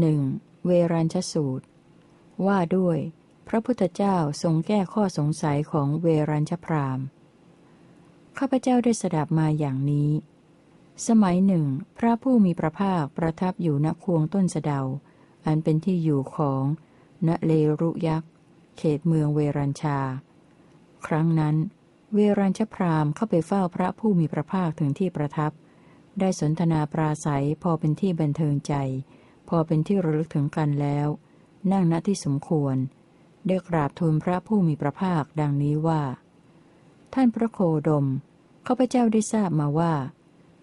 หนึ่งเวรัญชสูตร ว่าด้วย พระพุทธเจ้าทรงแก้ข้อสงสัยของเวรัญชพรามข้าพเจ้าได้สดับมาอย่างนี้ สมัยหนึ่ง พระผู้มีพระภาคประทับอยู่ณควงต้นสะเดา อันเป็นที่อยู่ของณเลรุยักษ์ เขตเมืองเวรัญชา ครั้งนั้น เวรัญชพรามเข้าไปเฝ้าพระผู้มีพระภาคถึงที่ประทับ ได้สนทนาปราศัยพอเป็นที่บันเทิงใจ พอเป็นที่ระลึกถึงกันแล้ว นั่งณที่สมควร ได้กราบทูลพระผู้มีพระภาคดังนี้ว่า ท่านพระโคดมข้าพเจ้าได้ทราบมาว่า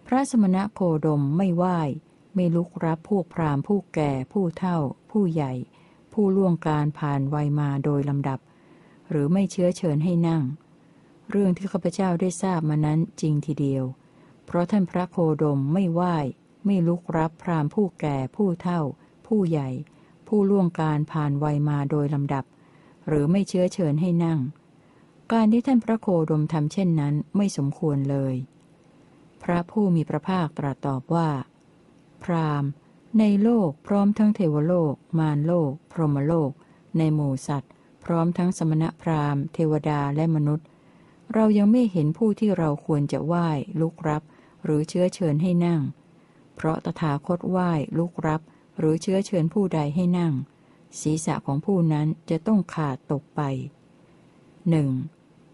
พระสมณะโคดมไม่ไหว้ไม่ลุกรับพวกพราหมณ์ผู้แก่ผู้เฒ่า ผู้ใหญ่ ผู้ล่วงการผ่านวัยมาโดยลำดับ หรือไม่เชื้อเชิญให้นั่ง เรื่องที่ข้าพเจ้าได้ทราบมานั้นจริงทีเดียว เพราะท่านพระโคดมไม่ไหว้ ไม่ลุกรับพรามผู้แก่ผู้เฒ่า ผู้ใหญ่ ผู้ล่วงการผ่านวัยมาโดยลำดับ หรือไม่เชื้อเชิญให้นั่ง การที่ท่านพระโคดมทำเช่นนั้นไม่สมควรเลย พระผู้มีพระภาคตรัสตอบว่า พรามในโลกพร้อมทั้งเทวโลก มารโลก พรหมโลก ในหมู่สัตว์ พร้อมทั้งสมณพราหมณ์ เทวดาและมนุษย์ เรายังไม่เห็นผู้ที่เราควรจะไหว้ลุกรับ หรือเชื้อเชิญให้นั่ง เพราะตถาคตไหว้ลุกรับ หรือเชื้อเชิญผู้ใดให้นั่ง ศีรษะของผู้นั้นจะต้องขาดตกไปหนึ่ง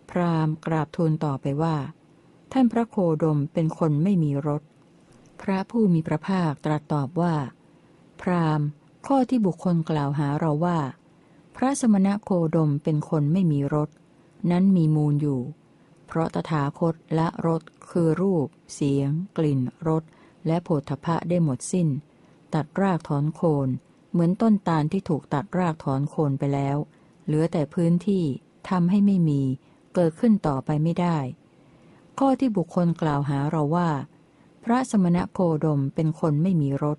พราหมณ์กราบทูลต่อไปว่า ท่านพระโคดมเป็นคนไม่มีรถ พระผู้มีพระภาคตรัสตอบว่า พราหมณ์ ข้อที่บุคคลกล่าวหาเราว่า พระสมณะโคดมเป็นคนไม่มีรถ นั้นมีมูลอยู่ เพราะตถาคตละรสคือรูป เสียง กลิ่นรส และโผฏฐะได้หมดสิ้น ตัดรากถอนโคน เหมือนต้นตาลที่ถูกตัดรากถอนโคนไปแล้ว เหลือแต่พื้นที่ทำให้ไม่มี เกิดขึ้นต่อไปไม่ได้ ข้อที่บุคคลกล่าวหาเราว่า พระสมณะโคดมเป็นคนไม่มีรถ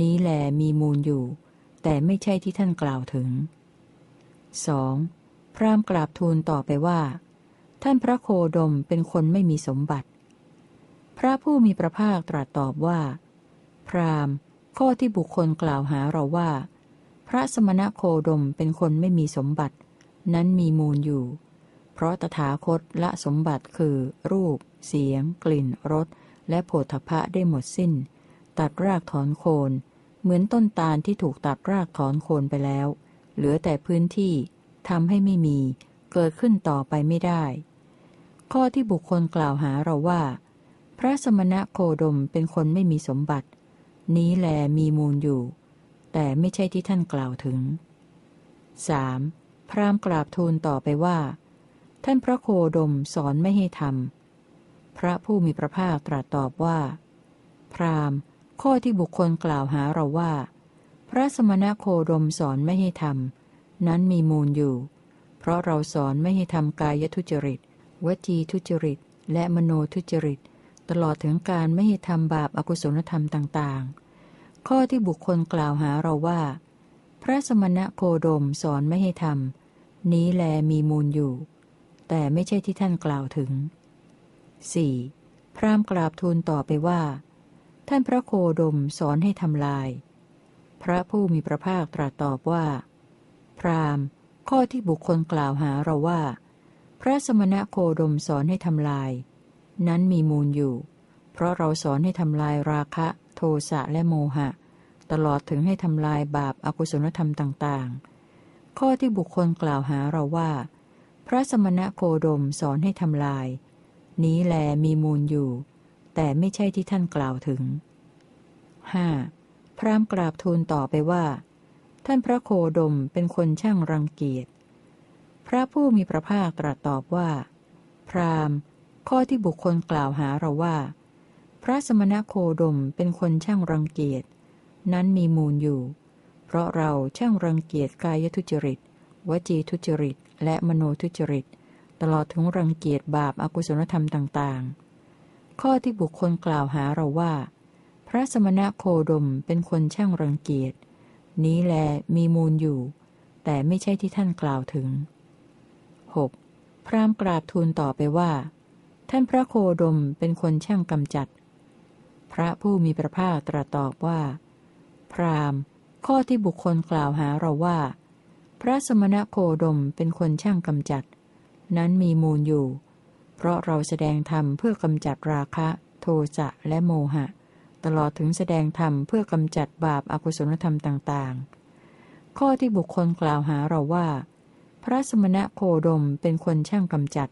นี้แลมีมูลอยู่ แต่ไม่ใช่ที่ท่านกล่าวถึง 2. พรามกราบทูลต่อไปว่า ท่านพระโคดมเป็นคนไม่มีสมบัติ พระผู้มีพระภาคตรัสตอบว่า พรามข้อที่บุคคลกล่าวหาเราว่า พระสมณะโคดมเป็นคนไม่มีสมบัติ นั้นมีมูลอยู่ เพราะตถาคตละสมบัติคือ รูป เสียง กลิ่นรสและโผฏฐะได้หมดสิ้น ตัดรากถอนโคน เหมือนต้นตาลที่ถูกตัดรากถอนโคนไปแล้ว เหลือแต่พื้นที่ทำให้ไม่มี เกิดขึ้นต่อไปไม่ได้ ข้อที่บุคคลกล่าวหาเราว่า พระสมณะโคดมเป็นคนไม่มีสมบัติ นี้แลมีมูลอยู่ แต่ไม่ใช่ที่ท่านกล่าวถึง 3. พราหม์กราบทูลต่อไปว่า ท่านพระโคดมสอนไม่ให้ทำพระผู้มีพระภาคตรัสตอบว่า พราหม์ข้อที่บุคคลกล่าวหาเราว่า พระสมณะโคดมสอนไม่ให้ทำนั้นมีมูลอยู่ เพราะเราสอนไม่ให้ทำกายทุจริต วจีทุจริต และมโนทุจริต ตลอดถึงการไม่ทำบาปอากุศลธรรมต่างๆ ข้อที่บุคคลกล่าวหาเราว่า พระสมณะโคดมสอนไม่ให้ทำนี้แลมีมูลอยู่ แต่ไม่ใช่ที่ท่านกล่าวถึง 4. พรามกราบทูลต่อไปว่า ท่านพระโคดมสอนให้ทำลาย พระผู้มีพระภาคตรัสตอบว่า พรามข้อที่บุคคลกล่าวหาเราว่า พระสมณะโคดมสอนให้ทำลาย นั้นมีมูลอยู่ เพราะเราสอนให้ทำลายราคะ โทสะและโมหะ ตลอดถึงให้ทำลายบาปอากุศลธรรมต่างๆ ข้อที่บุคคลกล่าวหาเราว่า พระสมณะโคดมสอนให้ทำลาย นี้แลมีมูลอยู่ แต่ไม่ใช่ที่ท่านกล่าวถึง 5. พรามกราบทูลต่อไปว่า ท่านพระโคดมเป็นคนช่างรังเกียจ พระผู้มีพระภาคตรัสตอบว่า พราม ข้อที่บุคคลกล่าวหาเราว่า พระสมณะโคดมเป็นคนช่างรังเกียจ นั้นมีมูลอยู่ เพราะเราช่างรังเกียจกายทุจริต วจีทุจริต และมโนทุจริต ตลอดถึงรังเกียจบาปอากุศลธรรมต่างๆ ข้อที่บุคคลกล่าวหาเราว่า พระสมณะโคดมเป็นคนช่างรังเกียจ นี้แลมีมูลอยู่ แต่ไม่ใช่ที่ท่านกล่าวถึง 6. พรามกราบทูลต่อไปว่า ท่านพระโคดมเป็นคนช่างกำจัด พระผู้มีพระภาคตรัสตอบว่า พรามข้อที่บุคคลกล่าวหาเราว่า พระสมณโคดมเป็นคนช่างกำจัด นั้นมีมูลอยู่ เพราะเราแสดงธรรมเพื่อกำจัดราคะ โทสะและโมหะ ตลอดถึงแสดงธรรมเพื่อกำจัดบาปอากุศลธรรมต่างๆ ข้อที่บุคคลกล่าวหาเราว่า พระสมณโคดมเป็นคนช่างกำจัด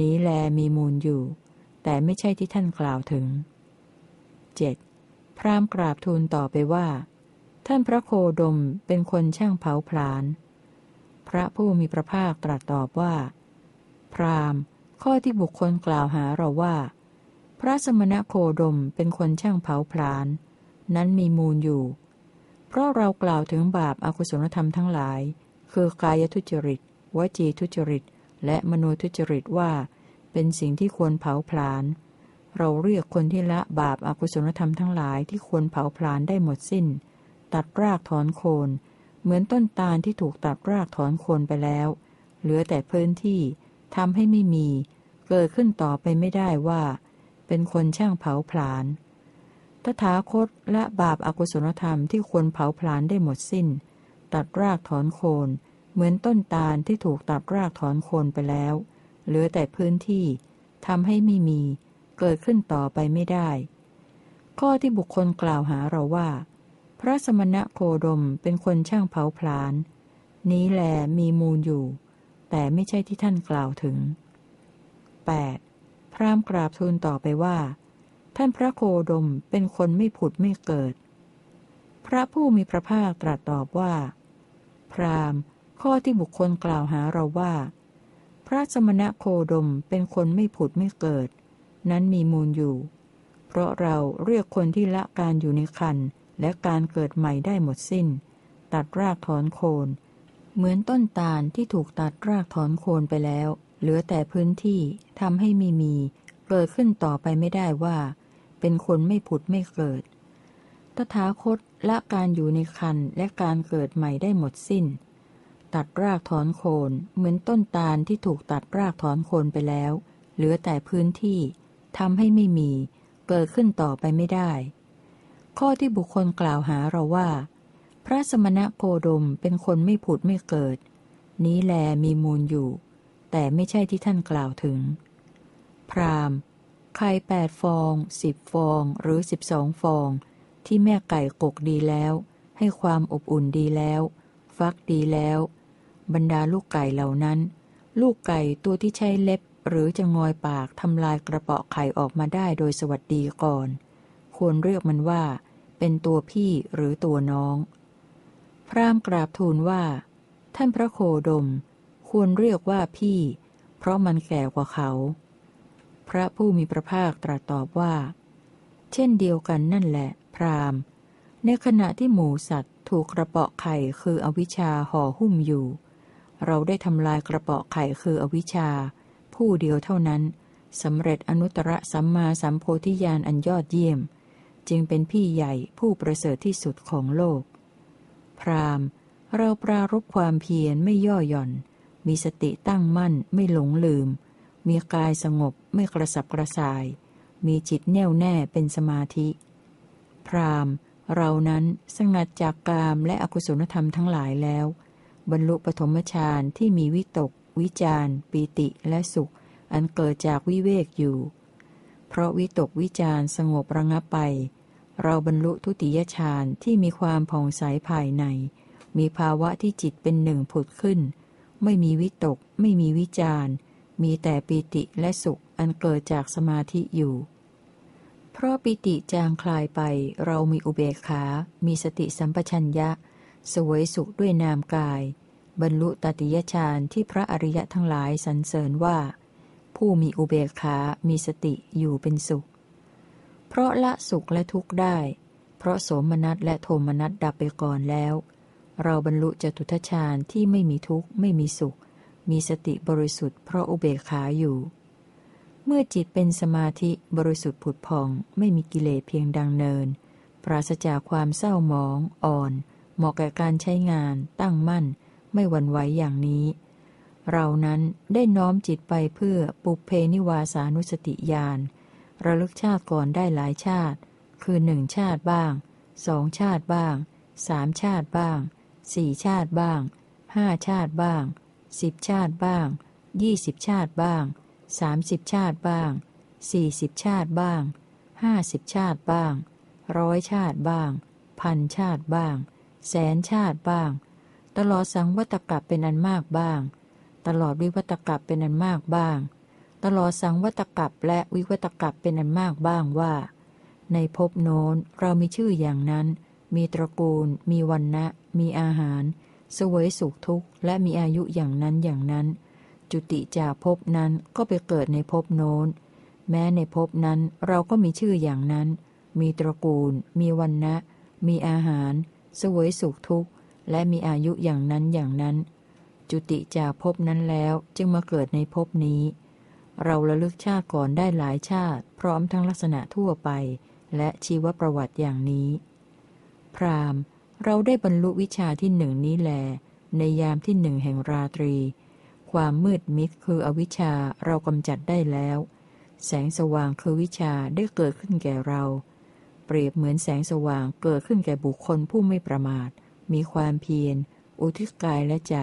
นี้แลมีมูลอยู่ แต่ไม่ใช่ที่ท่านกล่าวถึง 7. พรามกราบทูลต่อไปว่า ท่านพระโคดมเป็นคนช่างเผาผลาญ พระผู้มีพระภาคตรัสตอบว่า พรามข้อที่บุคคลกล่าวหาเราว่า พระสมณโคดมเป็นคนช่างเผาผลาญ นั้นมีมูลอยู่ เพราะเรากล่าวถึงบาปอากุศลธรรมทั้งหลาย คือกายทุจริต วจีทุจริต และมโนทุจริตว่า เป็นสิ่งที่ควรเผาผลาญ เราเรียกคนที่ละบาปอากุศลธรรมทั้งหลายที่ควรเผาผลาญได้หมดสิ้น ตัดรากถอนโคน เหมือนต้นตาลที่ถูกตัดรากถอนโคนไปแล้ว เหลือแต่พื้นที่ทำให้ไม่มี เกิดขึ้นต่อไปไม่ได้ว่า เป็นคนช่างเผาผลาญตถาคตและบาปอากุศลธรรมที่ควรเผาผลาญได้หมดสิ้น ตัดรากถอนโคน เหมือนต้นตาลที่ถูกตัดรากถอนโคนไปแล้ว เหลือแต่พื้นที่ทำให้ไม่มี เกิดขึ้นต่อไปไม่ได้ ข้อที่บุคคลกล่าวหาเราว่า พระสมณะโคดมเป็นคนช่างเผาผลาญนี้แหลมีมูลอยู่ แต่ไม่ใช่ที่ท่านกล่าวถึง 8. พรามกราบทูลต่อไปว่า ท่านพระโคดมเป็นคนไม่ผุดไม่เกิด พระผู้มีพระภาคตรัสตอบว่า พราม ข้อที่บุคคลกล่าวหาเราว่า พระสมณะโคดมเป็นคนไม่ผุดไม่เกิด นั้นมีมูลอยู่ เพราะเราเรียกคนที่ละการอยู่ในคันและการเกิดใหม่ได้หมดสิ้น ตัดรากถอนโคน เหมือนต้นตาลที่ถูกตัดรากถอนโคนไปแล้ว เหลือแต่พื้นที่ทำให้มีมี เกิดขึ้นต่อไปไม่ได้ว่า เป็นคนไม่ผุดไม่เกิด ตถาคตละการอยู่ในคันและการเกิดใหม่ได้หมดสิ้น ตัดรากถอนโคนเหมือนต้นตาลที่ถูกตัดรากถอนโคนไปแล้ว เหลือแต่พื้นที่ทำให้ไม่มี เกิดขึ้นต่อไปไม่ได้ ข้อที่บุคคลกล่าวหาเราว่า พระสมณะโคดมเป็นคนไม่ผุดไม่เกิด นี้แลมีมูลอยู่ แต่ไม่ใช่ที่ท่านกล่าวถึง พรามไข่แปดฟองสิบฟองหรือสิบสองฟอง ที่แม่ไก่กกดีแล้ว ให้ความอบอุ่นดีแล้ว ฟักดีแล้ว บรรดาลูกไก่เหล่านั้น ลูกไก่ตัวที่ใช้เล็บ หรือจะงอยปากทำลายกระเปาะไข่ออกมาได้โดยสวัสดีก่อน ควรเรียกมันว่า เป็นตัวพี่หรือตัวน้อง พรามกราบทูลว่า ท่านพระโคดม ควรเรียกว่าพี่ เพราะมันแก่กว่าเขา พระผู้มีพระภาคตรัสตอบว่า เช่นเดียวกันนั่นแหละ พรามในขณะที่หมูสัตว์ถูกกระเปาะไข่คืออวิชชาห่อหุ้มอยู่ เราได้ทำลายกระเปาะไข่คืออวิชชา ผู้เดียวเท่านั้นสำเร็จอนุตตรสัมมาสัมโพธิญาณอันยอดเยี่ยม จึงเป็นพี่ใหญ่ผู้ประเสริฐที่สุดของโลก พรามเราปรารบความเพียรไม่ย่อหย่อน มีสติตั้งมั่นไม่หลงลืม มีกายสงบไม่กระสับกระส่าย มีจิตแน่วแน่เป็นสมาธิ พรามเรานั้นสงัดจากกามและอกุศลธรรมทั้งหลายแล้ว บรรลุปฐมฌานที่มีวิตก วิจารปีติและสุข อันเกิดจากวิเวกอยู่ เพราะวิตกวิจารสงบระงับไป เราบรรลุทุติยฌานที่มีความผ่องใสภายใน มีภาวะที่จิตเป็นหนึ่งผุดขึ้น ไม่มีวิตก ไม่มีวิจารมีแต่ปีติและสุขอันเกิดจากสมาธิอยู่เพราะปิติจางคลายไปเรามีอุเบกขา มีสติสัมปชัญญะ สวยสุขด้วยนามกาย บรรลุตติยฌานที่พระอริยะทั้งหลายสรรเสริญว่า ผู้มีอุเบกขา มีสติอยู่เป็นสุข เพราะละสุขและทุกข์ได้ เพราะโสมนัสและโทมนัสดับไปก่อนแล้ว เราบรรลุจตุทชาญที่ไม่มีทุกข์ไม่มีสุข มีสติบริสุทธิ์เพราะอุเบกขาอยู่ เมื่อจิตเป็นสมาธิบริสุทธิ์ผุดพอง ไม่มีกิเลสเพียงดังเนิน ปราศจากความเศร้าหมอง อ่อน เหมาะแก่การใช้งาน ตั้งมั่น ไม่หวั่นไหวอย่างนี้ เรานั้นได้น้อมจิตไปเพื่อปุเพนิวาสานุสติญาณระลึกชาติก่อนได้หลายชาติ คือหนึ่งชาติบ้างสองชาติบ้างสามชาติบ้างสี่ชาติบ้างห้าชาติบ้างสิบชาติบ้างยี่สิบชาติบ้างสามสิบชาติบ้างสี่สิบชาติบ้างห้าสิบชาติบ้างร้อยชาติบ้าง พันชาติบ้าง แสนชาติบ้าง ตลอดสังวัตกับเป็นอันมากบ้าง ตลอดวิวัตกับเป็นอันมากบ้าง ตลอดสังวัตกับและวิวัตกับเป็นอันมากบ้างว่า ในภพโน้นเรามีชื่ออย่างนั้น มีตระกูล มีวันนะมีอาหารสวยสุขทุกข์ และมีอายุอย่างนั้นอย่างนั้น จุติจากภพนั้นก็ไปเกิดในภพโน้น แม้ในภพนั้นเราก็มีชื่ออย่างนั้น มีตระกูล มีวันนะมีอาหาร สวยสุขทุกข์ และมีอายุอย่างนั้นอย่างนั้น จุติจากภพนั้นแล้วจึงมาเกิดในภพนี้ เราระลึกชาติก่อนได้หลายชาติ พร้อมทั้งลักษณะทั่วไป และชีวประวัติอย่างนี้ พรามเราได้บรรลุวิชาที่หนึ่งนี้แล ในยามที่หนึ่งแห่งราตรี ความมืดมิดคืออวิชชาเรากำจัดได้แล้ว แสงสว่างคือวิชาได้เกิดขึ้นแก่เรา เปรียบเหมือนแสงสว่างเกิดขึ้นแก่บุคคลผู้ไม่ประมาท มีความเพียร อุทิศกายและใจ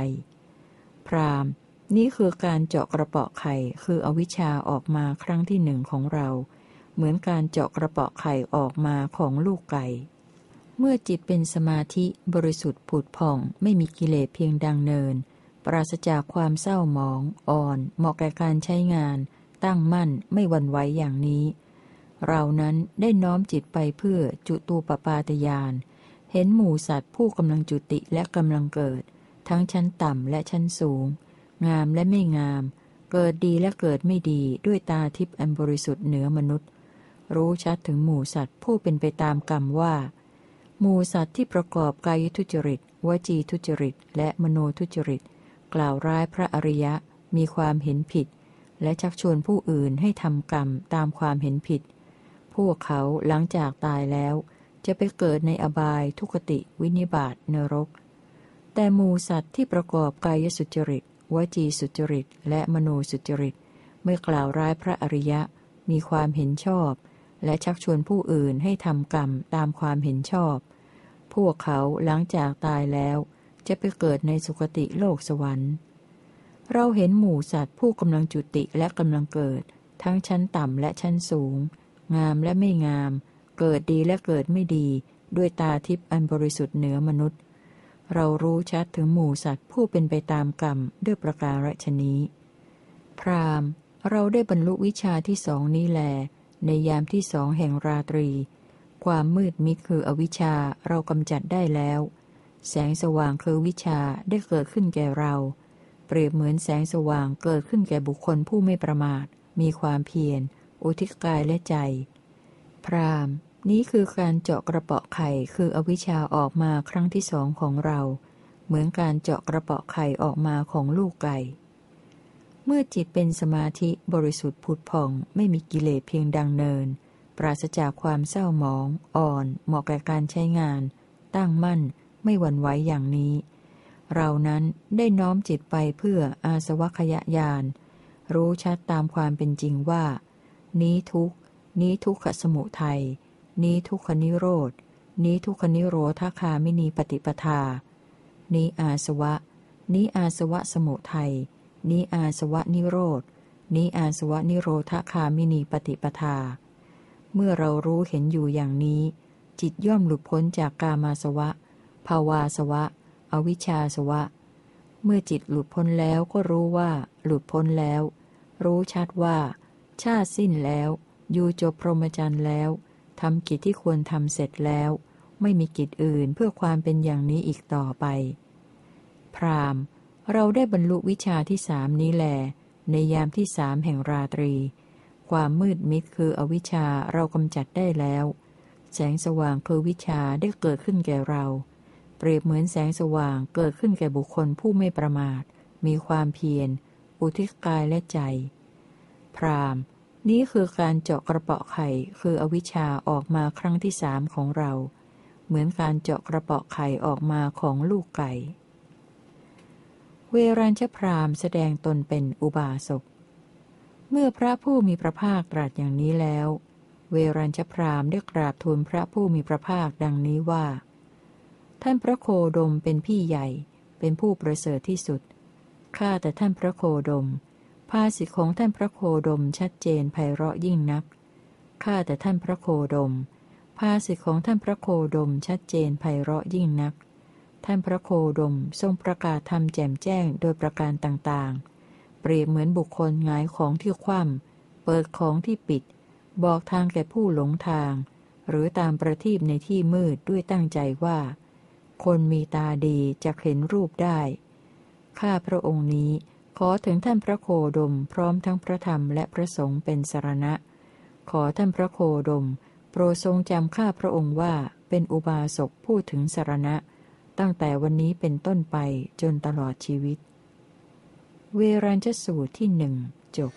พรามนี่คือการเจาะกระเปาะไข่คืออวิชชาออกมาครั้งที่หนึ่งของเรา เหมือนการเจาะกระเปาะไข่ออกมาของลูกไก่ เมื่อจิตเป็นสมาธิบริสุทธิ์ผุดผ่อง ไม่มีกิเลสเพียงดังเนิน ปราศจากความเศร้าหมอง อ่อน เหมาะแก่การใช้งาน ตั้งมั่นไม่วันไหวอย่างนี้ เรานั้นได้น้อมจิตไปเพื่อจุตูปปาตยาน เห็นหมู่สัตว์ผู้กำลังจุติและกำลังเกิด ทั้งชั้นต่ำและชั้นสูง งามและไม่งาม เกิดดีและเกิดไม่ดีด้วยตาทิพย์อันบริสุทธิ์เหนือมนุษย์ รู้ชัดถึงหมู่สัตว์ผู้เป็นไปตามกรรมว่าหมูสัตว์ที่ประกอบกายทุจริต วจีทุจริต และมโนทุจริต กล่าวร้ายพระอริยะมีความเห็นผิด และชักชวนผู้อื่นให้ทำกรรมตามความเห็นผิด พวกเขาหลังจากตายแล้ว จะไปเกิดในอบายทุกติวินิบาตนรก แต่มูสัตว์ที่ประกอบกายสุจริต วจีสุจริต และมโนสุจริต ไม่กล่าวร้ายพระอริยะ มีความเห็นชอบ และชักชวนผู้อื่นให้ทำกรรมตามความเห็นชอบ พวกเขาหลังจากตายแล้ว จะไปเกิดในสุคติโลกสวรรค์ เราเห็นหมู่สัตว์ผู้กำลังจุติและกำลังเกิดทั้งชั้นต่ำและชั้นสูง งามและไม่งาม เกิดดีและเกิดไม่ดี ด้วยตาทิพย์อันบริสุทธิ์เหนือมนุษย์ เรารู้ชัดถึงหมู่สัตว์ผู้เป็นไปตามกรรมด้วยประการฉนี้ พรามเราได้บรรลุวิชาที่สองนี้แล ในยามที่สองแห่งราตรี ความมืดมิดคืออวิชชาเรากำจัดได้แล้ว แสงสว่างคือวิชาได้เกิดขึ้นแก่เรา เปรียบเหมือนแสงสว่างเกิดขึ้นแก่บุคคลผู้ไม่ประมาท มีความเพียร อุทิศกายและใจ พรามนี้คือการเจาะกระเปาะไข่คืออวิชชาออกมาครั้งที่สองของเรา เหมือนการเจาะกระเปาะไข่ออกมาของลูกไก่เมื่อจิตเป็นสมาธิบริสุทธิ์ผุดผ่องไม่มีกิเลสเพียงดังเนิน ปราศจากความเศร้าหมอง อ่อน เหมาะแก่การใช้งาน ตั้งมั่น ไม่หวั่นไหวอย่างนี้ เรานั้นได้น้อมจิตไปเพื่ออาสวัคยายาน รู้ชัดตามความเป็นจริงว่า นี้ทุกนี้ทุกขสมุทัย นี้ทุกขนิโรธ นี้ทุกขนิโรธาคามินีปฏิปทา นี้อาสวะ นี้อาสวะสมุทัย นี้อาสวะนิโรธ นี้อาสวะนิโรธาคามินีปฏิปทา เมื่อเรารู้เห็นอยู่อย่างนี้ จิตย่อมหลุดพ้นจากกามาสวะ ภาวาสวะ อวิชชาสวะ เมื่อจิตหลุดพ้นแล้วก็รู้ว่า หลุดพ้นแล้ว รู้ชัดว่า ชาติสิ้นแล้ว อยู่จบพรหมจรรย์แล้วทำกิจที่ควรทำเสร็จแล้ว ไม่มีกิจอื่นเพื่อความเป็นอย่างนี้อีกต่อไป พรามเราได้บรรลุวิชาที่สามนี้แล ในยามที่สามแห่งราตรี ความมืดมิดคืออวิชชาเรากำจัดได้แล้ว แสงสว่างคือวิชาได้เกิดขึ้นแก่เรา เปรียบเหมือนแสงสว่างเกิดขึ้นแก่บุคคลผู้ไม่ประมาท มีความเพียร อุทิศกายและใจ พราม นี้คือการเจาะกระเปาะไข่คืออวิชชาออกมาครั้งที่สามของเรา เหมือนการเจาะกระเปาะไข่ออกมาของลูกไก่ เวรัญชพรามแสดงตนเป็นอุบาสก เมื่อพระผู้มีพระภาคตรัสอย่างนี้แล้ว เวรัญชพรามได้กราบทูลพระผู้มีพระภาคดังนี้ว่า ท่านพระโคดมเป็นพี่ใหญ่ เป็นผู้ประเสริฐที่สุด ข้าแต่ท่านพระโคดม ภาสิทธิของท่านพระโคดมชัดเจนไพเราะยิ่งนัก ข้าแต่ท่านพระโคดม ภาสิทธิของท่านพระโคดมชัดเจนไพเราะยิ่งนัก ท่านพระโคดมทรงประกาศธรรมแจ่มแจ้งโดยประการต่างๆ เปรียบเหมือนบุคคลงายของที่คว่ำเปิดของที่ปิด บอกทางแก่ผู้หลงทาง หรือตามประทีปในที่มืดด้วยตั้งใจว่า คนมีตาดีจะเห็นรูปได้ ข้าพระองค์นี้ ขอถึงท่านพระโคดมพร้อมทั้งพระธรรมและพระสงฆ์เป็นสารณะ ขอท่านพระโคดม โปรดทรงจำข้าพระองค์ว่าเป็นอุบาสกพูดถึงสารณะ ตั้งแต่วันนี้เป็นต้นไปจนตลอดชีวิต เวรัญชสูตรที่หนึ่งจบ